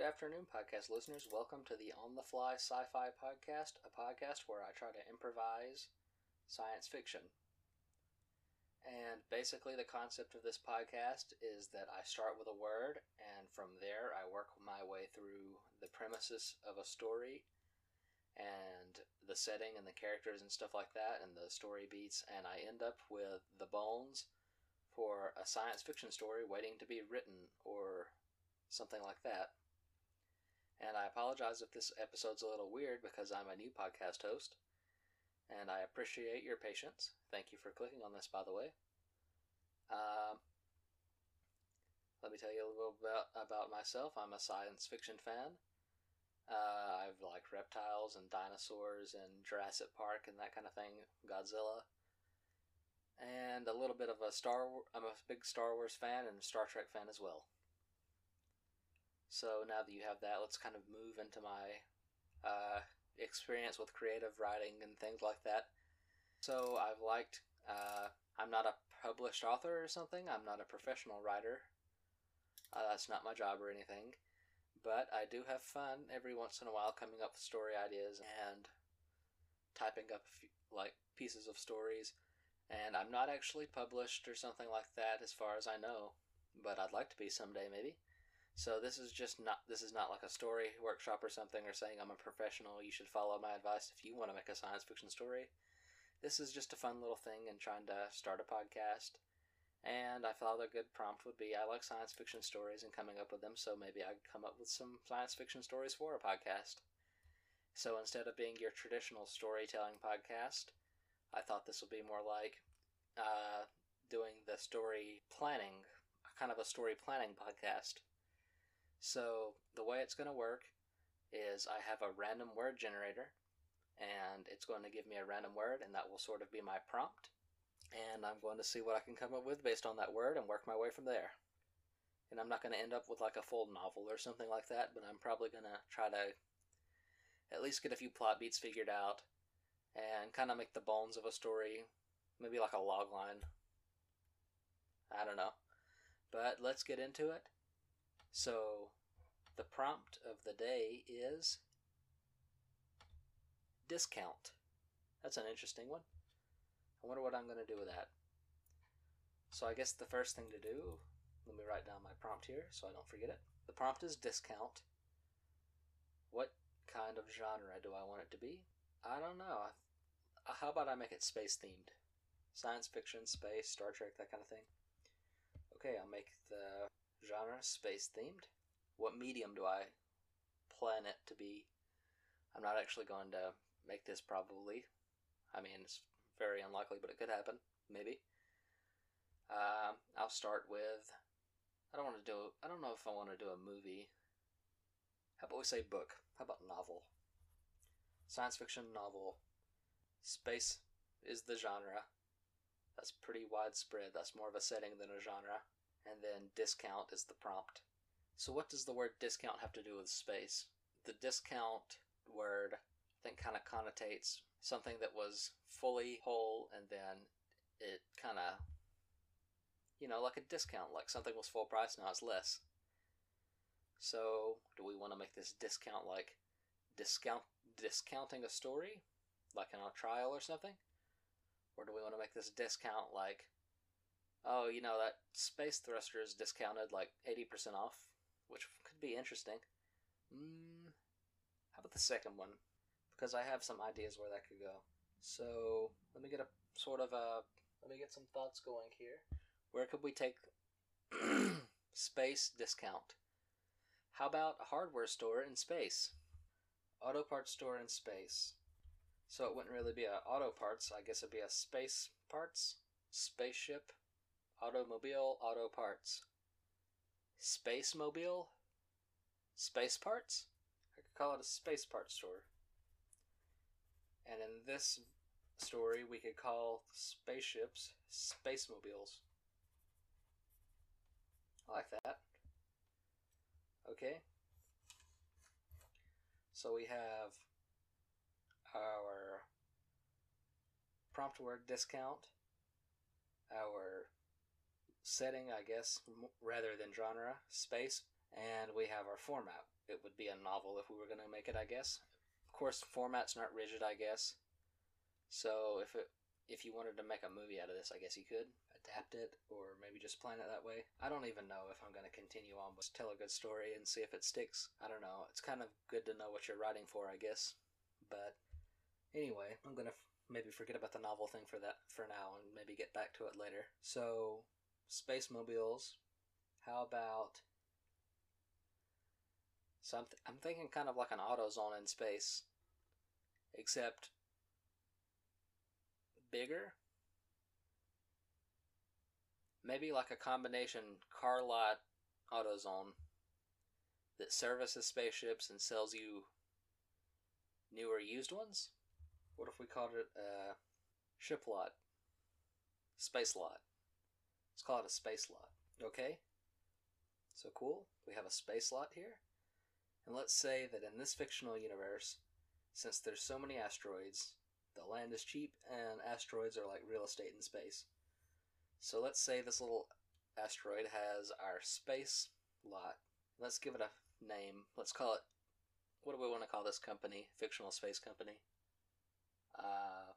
Good afternoon, podcast listeners. Welcome to the On the Fly Sci Fi Podcast, a podcast where I try to improvise science fiction. And basically, the concept of this podcast is that I start with a word, and from there, I work my way through the premises of a story and the setting and the characters and stuff like that, and the story beats, and I end up with the bones for a science fiction story waiting to be written or something like that. And I apologize if this episode's a little weird because I'm a new podcast host. And I appreciate your patience. Thank you for clicking on this, by the way. Um, let me tell you a little bit about, about myself. I'm a science fiction fan. Uh, I've liked reptiles and dinosaurs and Jurassic Park and that kind of thing, Godzilla. And a little bit of a Star I'm a big Star Wars fan and Star Trek fan as well. So now that you have that, let's kind of move into my uh, experience with creative writing and things like that. So I've liked. Uh, I'm not a published author or something. I'm not a professional writer. Uh, that's not my job or anything. But I do have fun every once in a while coming up with story ideas and typing up few, like pieces of stories. And I'm not actually published or something like that as far as I know, but I'd like to be someday maybe. So this is just not this is not like a story workshop or something or saying I'm a professional, you should follow my advice if you want to make a science fiction story. This is just a fun little thing and trying to start a podcast. And I thought a good prompt would be I like science fiction stories and coming up with them, so maybe I could come up with some science fiction stories for a podcast. So instead of being your traditional storytelling podcast, I thought this would be more like uh, doing the story planning, kind of a story planning podcast. So the way it's going to work is I have a random word generator, and it's going to give me a random word, and that will sort of be my prompt. And I'm going to see what I can come up with based on that word and work my way from there. And I'm not going to end up with like a full novel or something like that, but I'm probably going to try to at least get a few plot beats figured out and kind of make the bones of a story, maybe like a log line. I don't know. But let's get into it. So, the prompt of the day is discount. That's an interesting one. I wonder what I'm going to do with that. So, I guess the first thing to do, let me write down my prompt here so I don't forget it. The prompt is discount. What kind of genre do I want it to be? I don't know. Uh, how about I make it space themed? Science fiction, space, Star Trek, that kind of thing. Okay, I'll make the genre space themed. What medium do I plan it to be? I'm not actually going to make this probably. I mean, it's very unlikely, but it could happen. Maybe. Uh, I'll start with. I don't want to do. I don't know if I want to do a movie. How about we say book? How about novel? Science fiction novel. Space is the genre. That's pretty widespread. That's more of a setting than a genre and then discount is the prompt. So, what does the word discount have to do with space? The discount word, I think, kind of connotates something that was fully whole and then it kind of, you know, like a discount, like something was full price, now it's less. So, do we want to make this discount like discount discounting a story, like in a trial or something? Or do we want to make this discount like oh, you know, that space thruster is discounted like 80% off, which could be interesting. Mm, how about the second one? Because I have some ideas where that could go. So, let me get a sort of a. Let me get some thoughts going here. Where could we take space discount? How about a hardware store in space? Auto parts store in space. So it wouldn't really be a auto parts, I guess it'd be a space parts, spaceship, automobile, auto parts. Space mobile? Space parts? I could call it a space part store. And in this story, we could call spaceships space mobiles. I like that. Okay. So we have our prompt word discount, our setting, I guess, rather than genre, space, and we have our format. It would be a novel if we were going to make it, I guess. Of course, format's not rigid, I guess. So if it if you wanted to make a movie out of this, I guess you could adapt it or maybe just plan it that way. I don't even know if I'm going to continue on but tell a good story and see if it sticks. I don't know. It's kind of good to know what you're writing for, I guess. But anyway, I'm going to f- maybe forget about the novel thing for that for now and maybe get back to it later. So, space mobiles. How about so I'm, th- I'm thinking kind of like an AutoZone in space, except bigger. Maybe like a combination car lot AutoZone that services spaceships and sells you newer used ones. What if we called it a ship lot? Space lot. Let's call it a space lot. Okay? So cool. We have a space lot here. And let's say that in this fictional universe, since there's so many asteroids, the land is cheap and asteroids are like real estate in space. So let's say this little asteroid has our space lot. Let's give it a name. Let's call it. What do we want to call this company? Fictional space company. Uh,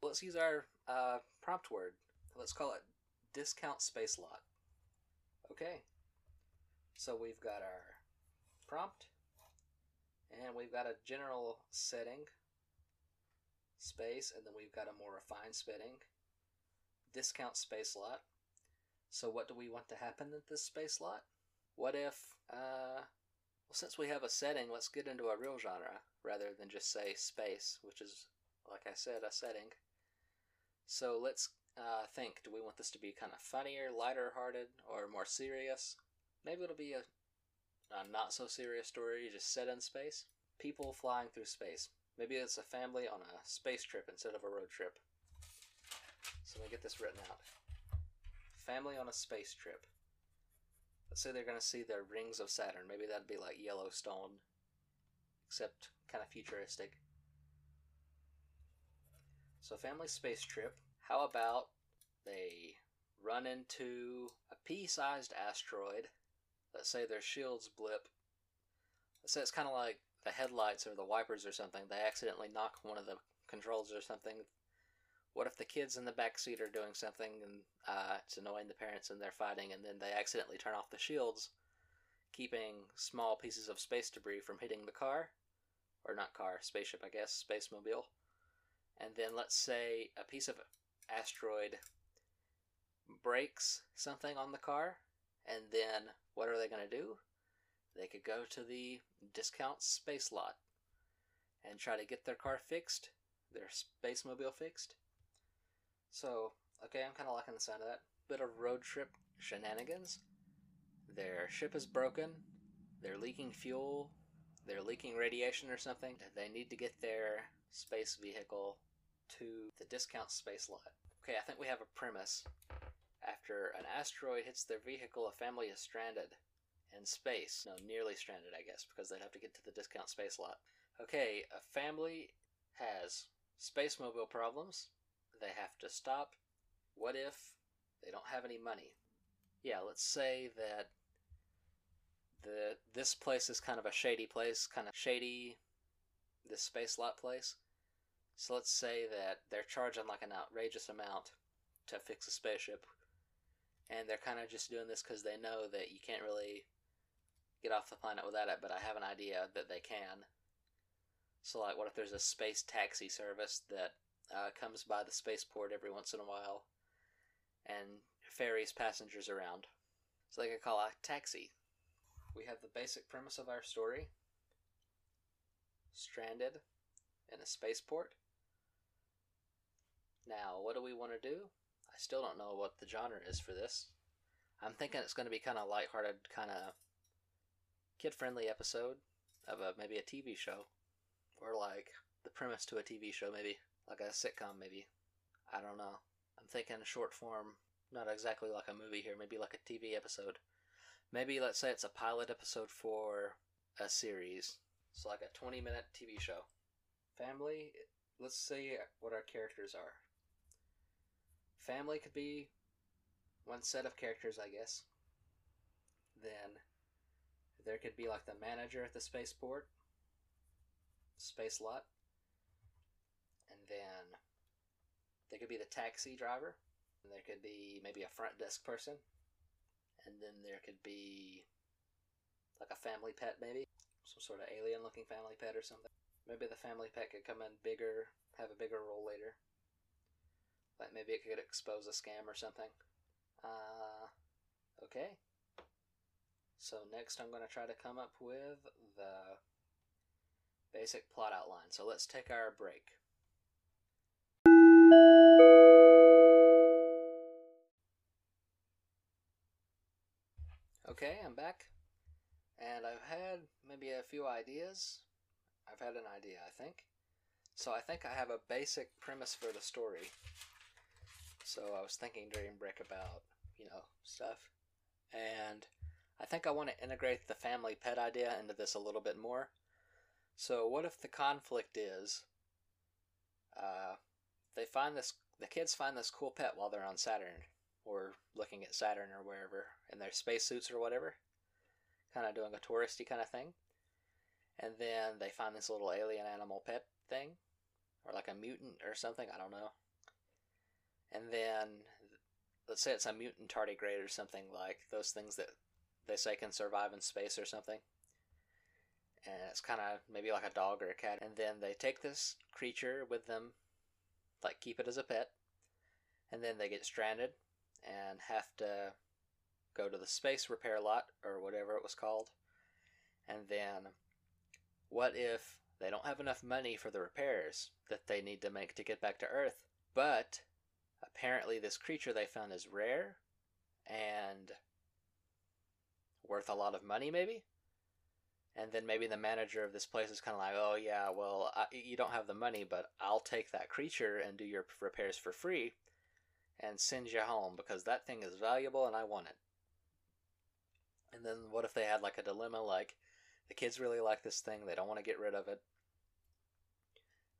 let's use our uh, prompt word. Let's call it discount space lot. Okay. So we've got our prompt, and we've got a general setting space, and then we've got a more refined setting discount space lot. So what do we want to happen at this space lot? What if, uh, well, since we have a setting, let's get into a real genre rather than just say space, which is, like I said, a setting. So let's uh, think do we want this to be kind of funnier, lighter hearted, or more serious? Maybe it'll be a, a not so serious story just set in space. People flying through space. Maybe it's a family on a space trip instead of a road trip. So let me get this written out. Family on a space trip. Let's say they're going to see the rings of Saturn. Maybe that'd be like Yellowstone, except kind of futuristic. So, family space trip. How about they run into a pea sized asteroid? Let's say their shields blip. Say it's kind of like the headlights or the wipers or something. They accidentally knock one of the controls or something. What if the kids in the back seat are doing something and uh, it's annoying the parents and they're fighting, and then they accidentally turn off the shields, keeping small pieces of space debris from hitting the car, or not car, spaceship, I guess, space mobile. And then let's say a piece of asteroid breaks something on the car, and then what are they going to do? They could go to the discount space lot and try to get their car fixed, their space mobile fixed. So, okay, I'm kind of liking the sound of that. Bit of road trip shenanigans. Their ship is broken. They're leaking fuel. They're leaking radiation or something. They need to get their space vehicle to the discount space lot. Okay, I think we have a premise. After an asteroid hits their vehicle, a family is stranded in space. No, nearly stranded, I guess, because they'd have to get to the discount space lot. Okay, a family has space mobile problems. They have to stop. What if they don't have any money? Yeah, let's say that the this place is kind of a shady place, kind of shady this space lot place. So let's say that they're charging like an outrageous amount to fix a spaceship, and they're kind of just doing this because they know that you can't really get off the planet without it, but I have an idea that they can. So, like, what if there's a space taxi service that uh, comes by the spaceport every once in a while and ferries passengers around? So they could call a taxi. We have the basic premise of our story stranded in a spaceport. Now, what do we want to do? I still don't know what the genre is for this. I'm thinking it's going to be kind of lighthearted, kind of kid-friendly episode of a maybe a TV show, or like the premise to a TV show, maybe like a sitcom, maybe. I don't know. I'm thinking short form, not exactly like a movie here, maybe like a TV episode. Maybe let's say it's a pilot episode for a series, so like a 20 minute TV show. Family, let's see what our characters are. Family could be one set of characters, I guess. Then there could be like the manager at the spaceport, space lot, and then there could be the taxi driver, and there could be maybe a front desk person, and then there could be like a family pet, maybe some sort of alien looking family pet or something. Maybe the family pet could come in bigger, have a bigger role later. Like maybe it could expose a scam or something. Uh, okay. So next I'm going to try to come up with the basic plot outline. So let's take our break. Okay, I'm back. And I've had maybe a few ideas. I've had an idea, I think. So I think I have a basic premise for the story. So I was thinking during break about, you know, stuff. And I think I want to integrate the family pet idea into this a little bit more. So what if the conflict is uh, they find this the kids find this cool pet while they're on Saturn or looking at Saturn or wherever in their spacesuits or whatever, kind of doing a touristy kind of thing. And then they find this little alien animal pet thing, or like a mutant or something, I don't know. And then, let's say it's a mutant tardigrade or something like those things that they say can survive in space or something. And it's kind of maybe like a dog or a cat. And then they take this creature with them, like keep it as a pet. And then they get stranded and have to go to the space repair lot or whatever it was called. And then, what if they don't have enough money for the repairs that they need to make to get back to Earth? But apparently, this creature they found is rare and worth a lot of money, maybe? And then maybe the manager of this place is kind of like, oh, yeah, well, I, you don't have the money, but I'll take that creature and do your repairs for free and send you home because that thing is valuable and I want it. And then what if they had like a dilemma like the kids really like this thing, they don't want to get rid of it.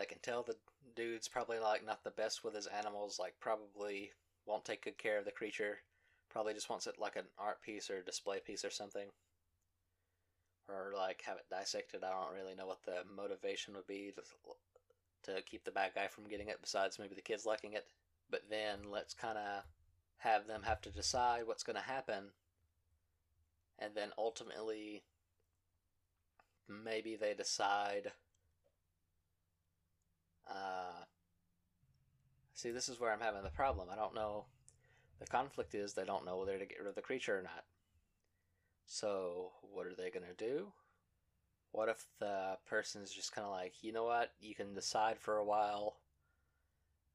They can tell the dude's probably like not the best with his animals, like probably won't take good care of the creature. Probably just wants it like an art piece or display piece or something. Or like have it dissected. I don't really know what the motivation would be to, to keep the bad guy from getting it, besides maybe the kids liking it. But then let's kind of have them have to decide what's going to happen. And then ultimately, maybe they decide. Uh, see, this is where I'm having the problem. I don't know. The conflict is they don't know whether to get rid of the creature or not. So, what are they going to do? What if the person's just kind of like, you know what, you can decide for a while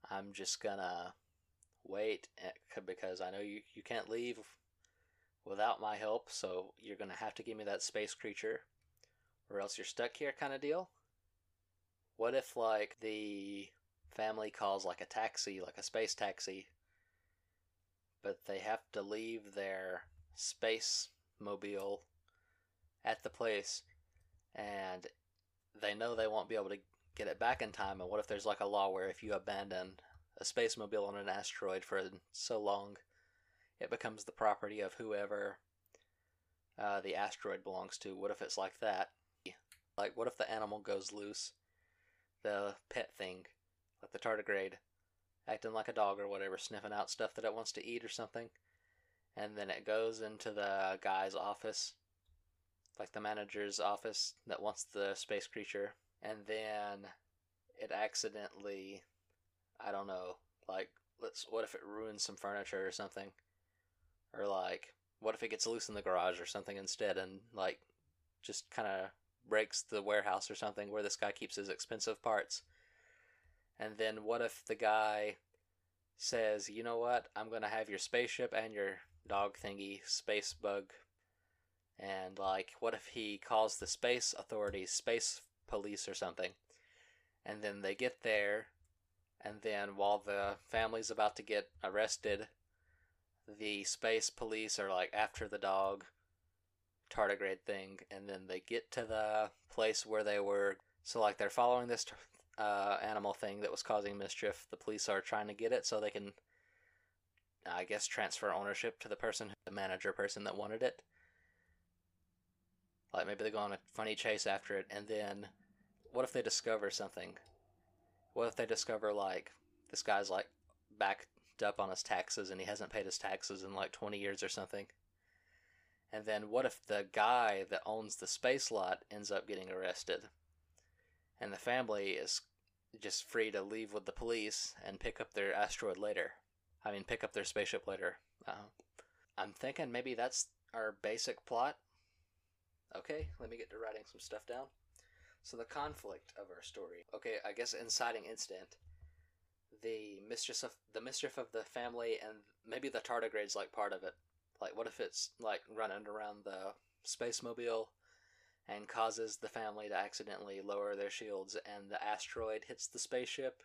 I'm just gonna wait eh, because I know you, you can't leave without my help, so you're gonna have to give me that space creature, or else you're stuck here kind of deal. What if, like, the family calls like a taxi, like a space taxi, but they have to leave their space mobile at the place and they know they won't be able to get it back in time? And what if there's like a law where if you abandon a space mobile on an asteroid for so long, it becomes the property of whoever uh, the asteroid belongs to? What if it's like that? Like, what if the animal goes loose? The pet thing, like the tardigrade, acting like a dog or whatever, sniffing out stuff that it wants to eat or something. And then it goes into the guy's office, like the manager's office that wants the space creature and then it accidentally I don't know, like let's what if it ruins some furniture or something? Or like what if it gets loose in the garage or something instead and like just kind of breaks the warehouse or something where this guy keeps his expensive parts? And then what if the guy says, "You know what? I'm going to have your spaceship and your dog thingy, space bug." And like what if he calls the space authorities space police or something. And then they get there, and then while the family's about to get arrested, the space police are like after the dog tardigrade thing, and then they get to the place where they were. So, like, they're following this uh, animal thing that was causing mischief. The police are trying to get it so they can, I guess, transfer ownership to the person, the manager person that wanted it. Like maybe they go on a funny chase after it, and then what if they discover something? What if they discover like this guy's like backed up on his taxes and he hasn't paid his taxes in like 20 years or something? And then what if the guy that owns the space lot ends up getting arrested? And the family is just free to leave with the police and pick up their asteroid later. I mean, pick up their spaceship later. Uh, I'm thinking maybe that's our basic plot. Okay, let me get to writing some stuff down. So the conflict of our story. Okay, I guess inciting incident. The mischief of the mischief of the family and maybe the tardigrade's like part of it. Like what if it's like running around the space mobile and causes the family to accidentally lower their shields and the asteroid hits the spaceship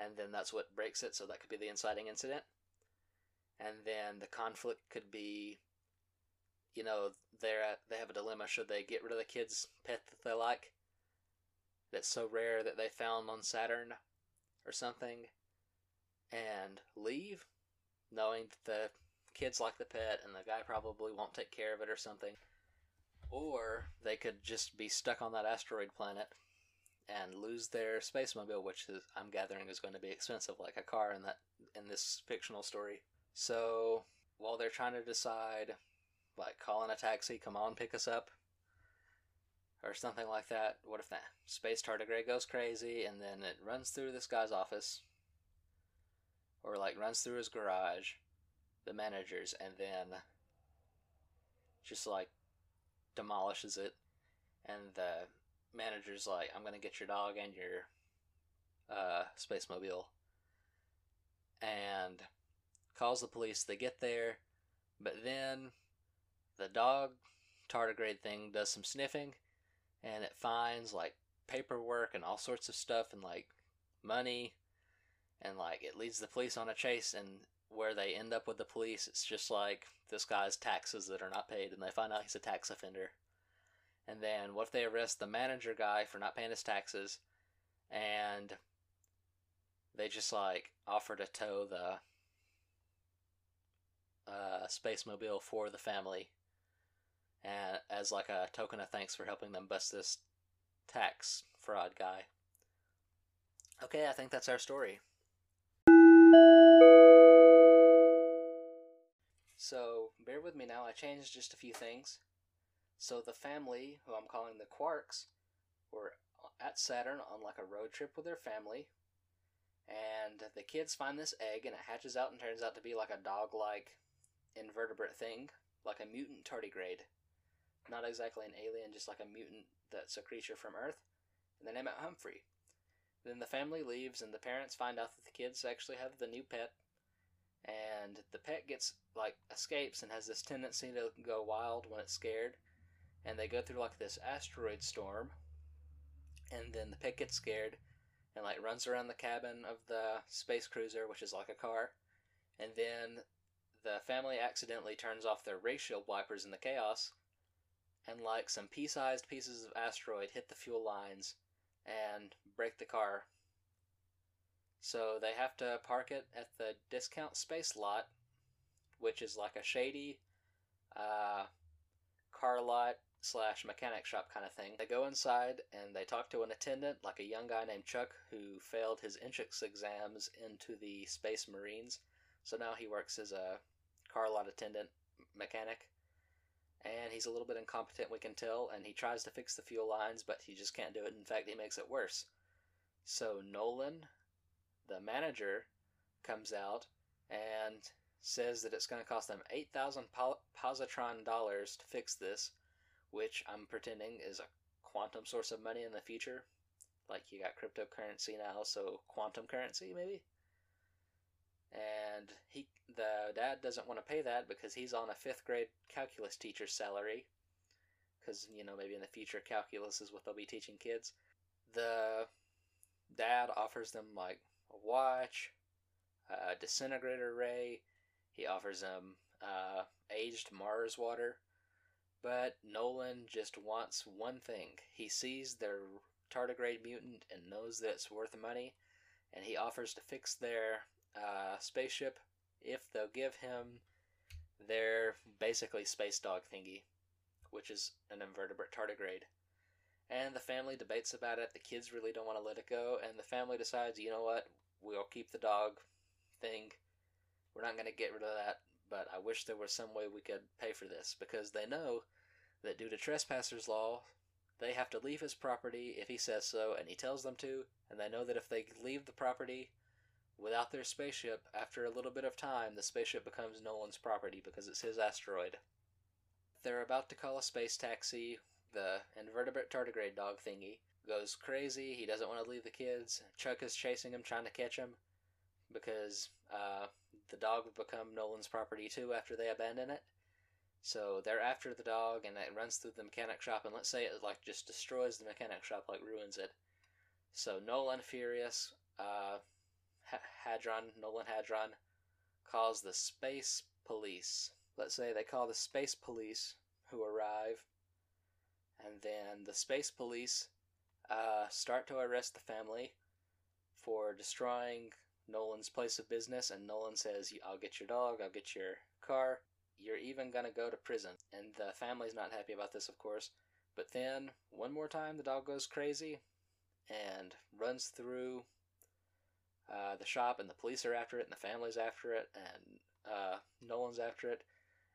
and then that's what breaks it, so that could be the inciting incident. And then the conflict could be you know, they're at, they have a dilemma should they get rid of the kid's pet that they like that's so rare that they found on Saturn or something and leave knowing that the kids like the pet and the guy probably won't take care of it or something or they could just be stuck on that asteroid planet and lose their space mobile which is I'm gathering is going to be expensive like a car in that in this fictional story so while they're trying to decide like calling a taxi, come on, pick us up, or something like that. What if that space tardigrade goes crazy and then it runs through this guy's office, or like runs through his garage, the manager's, and then just like demolishes it, and the manager's like, "I'm gonna get your dog and your uh, space mobile," and calls the police. They get there, but then the dog tardigrade thing does some sniffing and it finds like paperwork and all sorts of stuff and like money. And like it leads the police on a chase and where they end up with the police it's just like this guy's taxes that are not paid and they find out he's a tax offender and then what if they arrest the manager guy for not paying his taxes and they just like offer to tow the uh, space mobile for the family and as like a token of thanks for helping them bust this tax fraud guy. Okay, I think that's our story. With me now, I changed just a few things. So, the family, who I'm calling the Quarks, were at Saturn on like a road trip with their family. And the kids find this egg, and it hatches out and turns out to be like a dog like invertebrate thing, like a mutant tardigrade not exactly an alien, just like a mutant that's a creature from Earth, and they name it Humphrey. Then the family leaves, and the parents find out that the kids actually have the new pet, and the pet gets like escapes and has this tendency to go wild when it's scared, and they go through like this asteroid storm, and then the pet gets scared and like runs around the cabin of the space cruiser, which is like a car, and then the family accidentally turns off their ray shield wipers in the chaos and like some pea-sized pieces of asteroid hit the fuel lines and break the car. So they have to park it at the discount space lot, which is like a shady uh, car lot slash mechanic shop kind of thing. They go inside and they talk to an attendant, like a young guy named Chuck, who failed his entrance exams into the Space Marines. So now he works as a car lot attendant mechanic and he's a little bit incompetent, we can tell, and he tries to fix the fuel lines, but he just can't do it. In fact, he makes it worse. So Nolan, the manager, comes out and says that it's going to cost them 8,000 positron dollars to fix this, which I'm pretending is a quantum source of money in the future. Like you got cryptocurrency now, so quantum currency maybe? and he the dad doesn't want to pay that because he's on a fifth grade calculus teacher's salary because you know maybe in the future calculus is what they'll be teaching kids the dad offers them like a watch a disintegrator ray. He offers them uh, aged mars water. But nolan just wants one thing. He sees their tardigrade mutant and knows that it's worth money and he offers to fix their uh, spaceship if they'll give him their basically space dog thingy, which is an invertebrate tardigrade. And the family debates about it. The kids really don't want to let it go, and the family decides, you know what, we'll keep the dog thing. We're not going to get rid of that, but I wish there was some way we could pay for this because they know that due to trespassers law, they have to leave his property if he says so, and he tells them to, and they know that if they leave the property without their spaceship, after a little bit of time, the spaceship becomes Nolan's property because it's his asteroid. They're about to call a space taxi. The invertebrate tardigrade dog thingy goes crazy. He doesn't want to leave the kids. Chuck is chasing him, trying to catch him because uh, the dog will become Nolan's property too after they abandon it. So they're after the dog, and it runs through the mechanic shop. And let's say it like just destroys the mechanic shop, like ruins it. So Nolan, furious, uh, Hadron, Nolan Hadron, calls the space police. Let's say they call the space police, who arrive, and then the space police uh, start to arrest the family for destroying Nolan's place of business. And Nolan says, "I'll get your dog. I'll get your car. You're even gonna go to prison." And the family's not happy about this, of course. But then one more time, the dog goes crazy and runs through uh, the shop, and the police are after it, and the family's after it, and uh, Nolan's after it,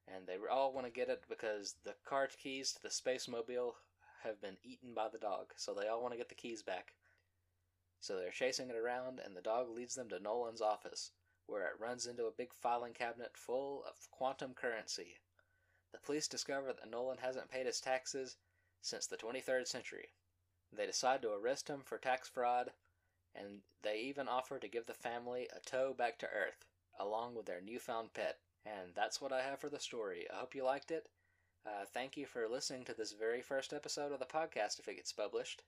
and they all want to get it because the car keys to the space mobile have been eaten by the dog, so they all want to get the keys back. So they're chasing it around, and the dog leads them to Nolan's office, where it runs into a big filing cabinet full of quantum currency. The police discover that Nolan hasn't paid his taxes since the 23rd century. They decide to arrest him for tax fraud and they even offer to give the family a tow back to Earth, along with their newfound pet. And that's what I have for the story. I hope you liked it. Uh, thank you for listening to this very first episode of the podcast if it gets published.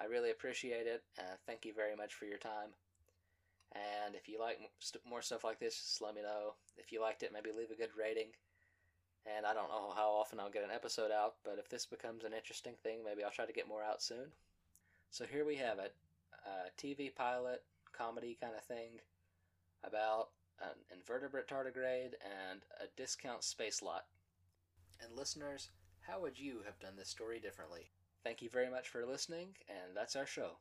I really appreciate it. Uh, thank you very much for your time. And if you like more stuff like this, just let me know. If you liked it, maybe leave a good rating. And I don't know how often I'll get an episode out, but if this becomes an interesting thing, maybe I'll try to get more out soon. So here we have it a TV pilot comedy kind of thing about an invertebrate tardigrade and a discount space lot. And listeners, how would you have done this story differently? Thank you very much for listening, and that's our show.